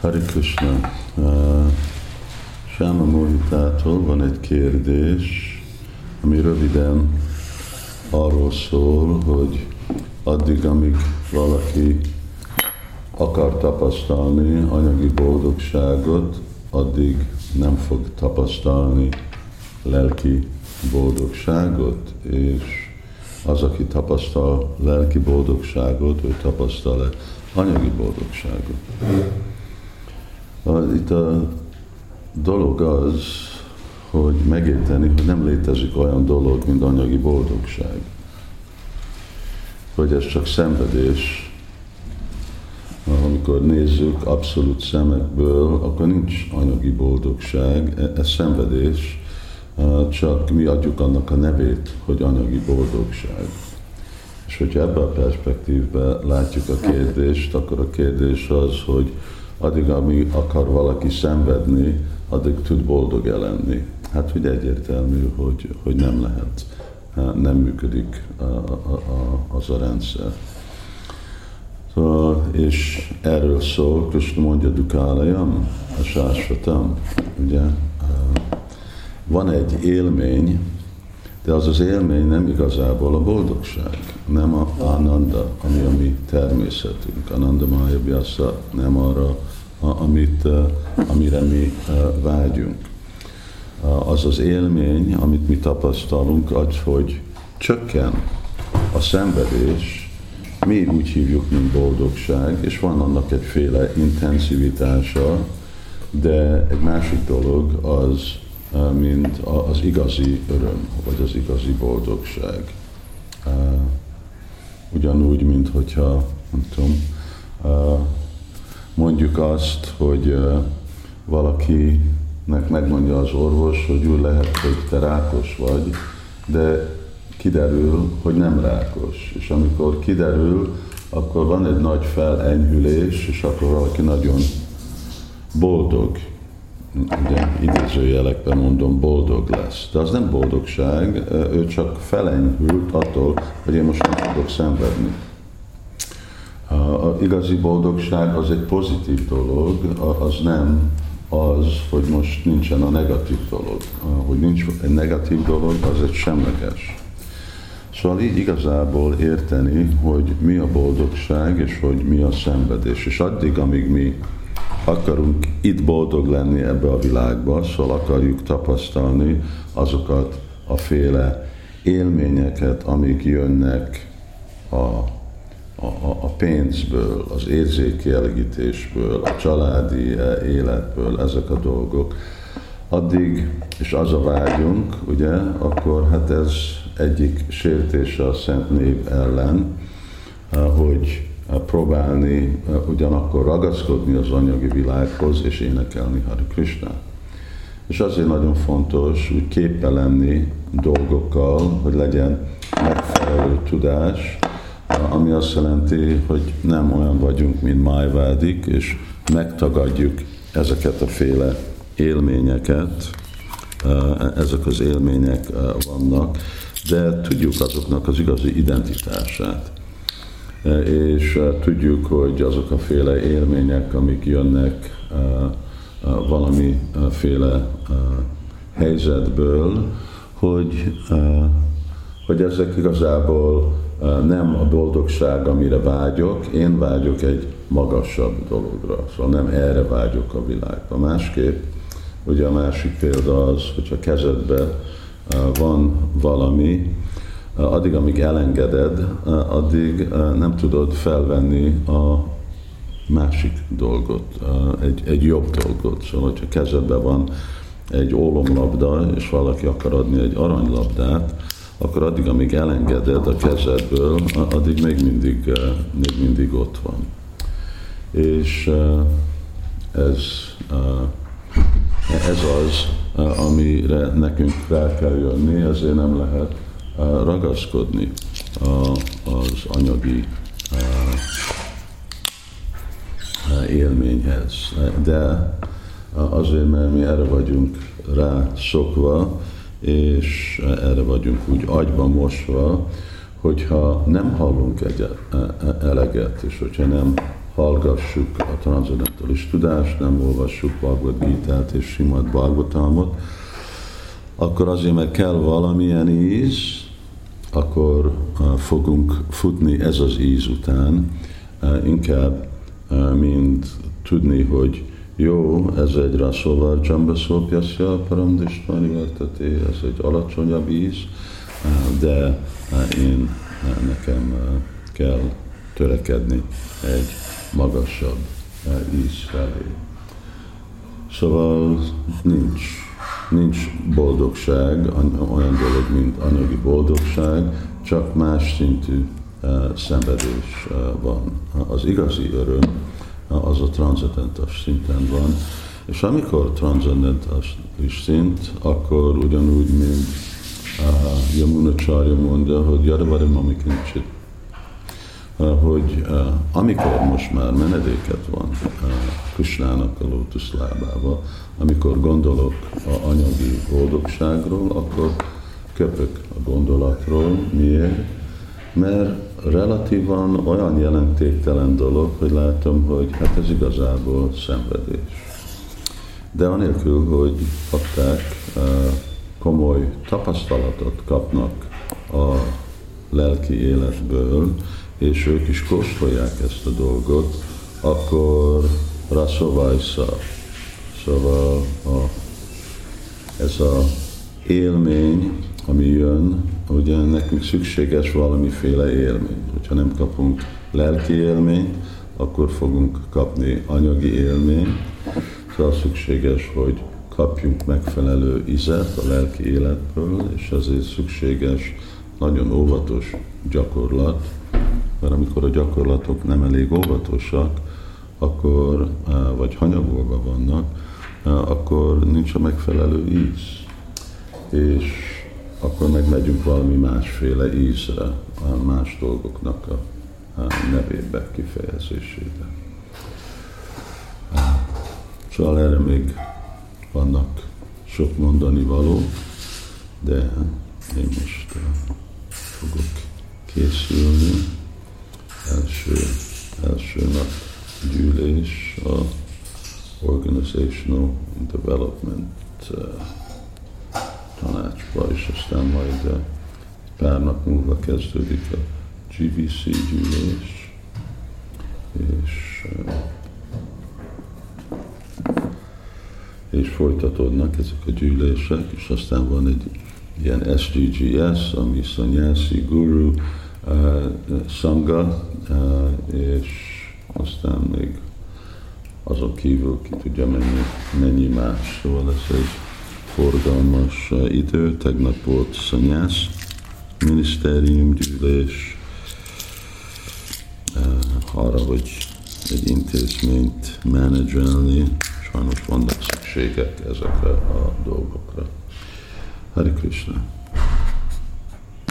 Hari Krishna, uh, Sáma Mohitától van egy kérdés, ami röviden arról szól, hogy addig, amíg valaki akar tapasztalni anyagi boldogságot, addig nem fog tapasztalni lelki boldogságot, és az, aki tapasztal lelki boldogságot, ő tapasztal-e anyagi boldogságot. Itt a dolog az, hogy megérteni, hogy nem létezik olyan dolog, mint anyagi boldogság. Hogy ez csak szenvedés. Amikor nézzük abszolút szemekből, akkor nincs anyagi boldogság, e, ez szenvedés, csak mi adjuk annak a nevét, hogy anyagi boldogság. És hogyha ebben a perspektívben látjuk a kérdést, akkor a kérdés az, hogy addig, amíg akar valaki szenvedni, addig tud boldog lenni. Hát hogy egyértelmű, hogy, hogy nem lehet, nem működik az a rendszer. Szóval, és erről szól, Krishna mondja Dukálayam, a sásvatam, ugye, van egy élmény, de az az élmény nem igazából a boldogság, nem a ananda, ami a mi természetünk. Ananda Maya Vyasa nem arra, amit, amire mi vágyunk. Az az élmény, amit mi tapasztalunk, az, hogy csökken a szenvedés, mi úgy hívjuk, mint boldogság, és van annak egyféle intenzivitása, de egy másik dolog az, mint az igazi öröm, vagy az igazi boldogság. Ugyanúgy, mint hogyha, nem tudom, mondjuk azt, hogy valakinek megmondja az orvos, hogy úgy lehet, hogy te rákos vagy, de kiderül, hogy nem rákos. És amikor kiderül, akkor van egy nagy felenyhülés, és akkor valaki nagyon boldog, ugye idézőjelekben mondom, boldog lesz. De az nem boldogság, ő csak felenyhült attól, hogy én most nem tudok szenvedni. A igazi boldogság az egy pozitív dolog, az nem az, hogy most nincsen a negatív dolog. Hogy nincs egy negatív dolog, az egy semleges. Szóval így igazából érteni, hogy mi a boldogság, és hogy mi a szenvedés. És addig, amíg mi akarunk itt boldog lenni ebbe a világba, szóval akarjuk tapasztalni azokat a féle élményeket, amik jönnek a, a, a pénzből, az érzékkielégítésből, a családi életből, ezek a dolgok, addig, és az a vágyunk, ugye, akkor hát ez egyik sértése a Szent Név ellen, hogy próbálni ugyanakkor ragaszkodni az anyagi világhoz és énekelni Hari Krishna. És azért nagyon fontos úgy képbe lenni dolgokkal, hogy legyen megfelelő tudás, ami azt jelenti, hogy nem olyan vagyunk, mint májvádik, és megtagadjuk ezeket a féle élményeket, ezek az élmények vannak, de tudjuk azoknak az igazi identitását és tudjuk, hogy azok a féle élmények, amik jönnek valamiféle helyzetből, hogy, hogy ezek igazából nem a boldogság, amire vágyok, én vágyok egy magasabb dologra, szóval nem erre vágyok a világban. Másképp, ugye a másik példa az, hogyha kezedben van valami, addig, amíg elengeded, addig nem tudod felvenni a másik dolgot, egy, egy jobb dolgot. Szóval, hogyha kezedben van egy ólomlabda, és valaki akar adni egy aranylabdát, akkor addig, amíg elengeded a kezedből, addig még mindig, még mindig ott van. És ez, ez az, amire nekünk rá kell jönni, ezért nem lehet ragaszkodni az anyagi élményhez. De azért, mert mi erre vagyunk rá szokva, és erre vagyunk úgy agyba mosva, hogyha nem hallunk egyet, eleget, és hogyha nem hallgassuk a transzendentális tudást, nem olvassuk Bhagavad Gita-t és Simad Bhagavatamot, akkor azért meg kell valamilyen íz, akkor fogunk futni ez az íz után, inkább, mint tudni, hogy jó, ez egy raszovar dzsambaszópjaszja, paramdistvani vartati, ez egy alacsonyabb íz, de én nekem kell törekedni egy magasabb íz felé. Szóval nincs, nincs boldogság, olyan dolog, mint anyagi boldogság, csak más szintű szenvedés van. Az igazi öröm az a transzendentas szinten van, és amikor transzendentas szint, akkor ugyanúgy, mint uh, Yamuna Charya mondja, hogy Yadavadi Mami Kincsit, uh, hogy uh, amikor most már menedéket van uh, Kusnának a lótuszlábába, amikor gondolok a anyagi boldogságról, akkor köpök a gondolatról. Miért? Mert relatívan olyan jelentéktelen dolog, hogy látom, hogy hát ez igazából szenvedés. De anélkül, hogy adták, komoly tapasztalatot kapnak a lelki életből, és ők is kóstolják ezt a dolgot, akkor raszovajsza. Szóval a, ez a élmény, ami jön, ugye nekünk szükséges valamiféle élmény. Hogyha nem kapunk lelki élményt, akkor fogunk kapni anyagi élményt. Szóval szükséges, hogy kapjunk megfelelő izet a lelki életből, és ezért szükséges nagyon óvatos gyakorlat, mert amikor a gyakorlatok nem elég óvatosak, akkor, vagy hanyagolva vannak, akkor nincs a megfelelő íz. És akkor meg megyünk valami másféle ízre, más dolgoknak a nevébe, kifejezésébe. Szóval erre még vannak sok mondani való, de én most fogok készülni. Első, első nap gyűlés a Organizational Development tanácsba, és aztán majd pár nap múlva kezdődik a GVC gyűlés, és, és folytatódnak ezek a gyűlések, és aztán van egy ilyen SGGS, ami Sanyasi Guru Sangha, uh, és aztán még azon kívül ki tudja mennyi, mennyi más, szóval ez egy forgalmas idő, tegnap volt szanyász, minisztérium, gyűlés, arra, hogy egy intézményt menedzselni, sajnos vannak szükségek ezekre a dolgokra. Hari Krishna!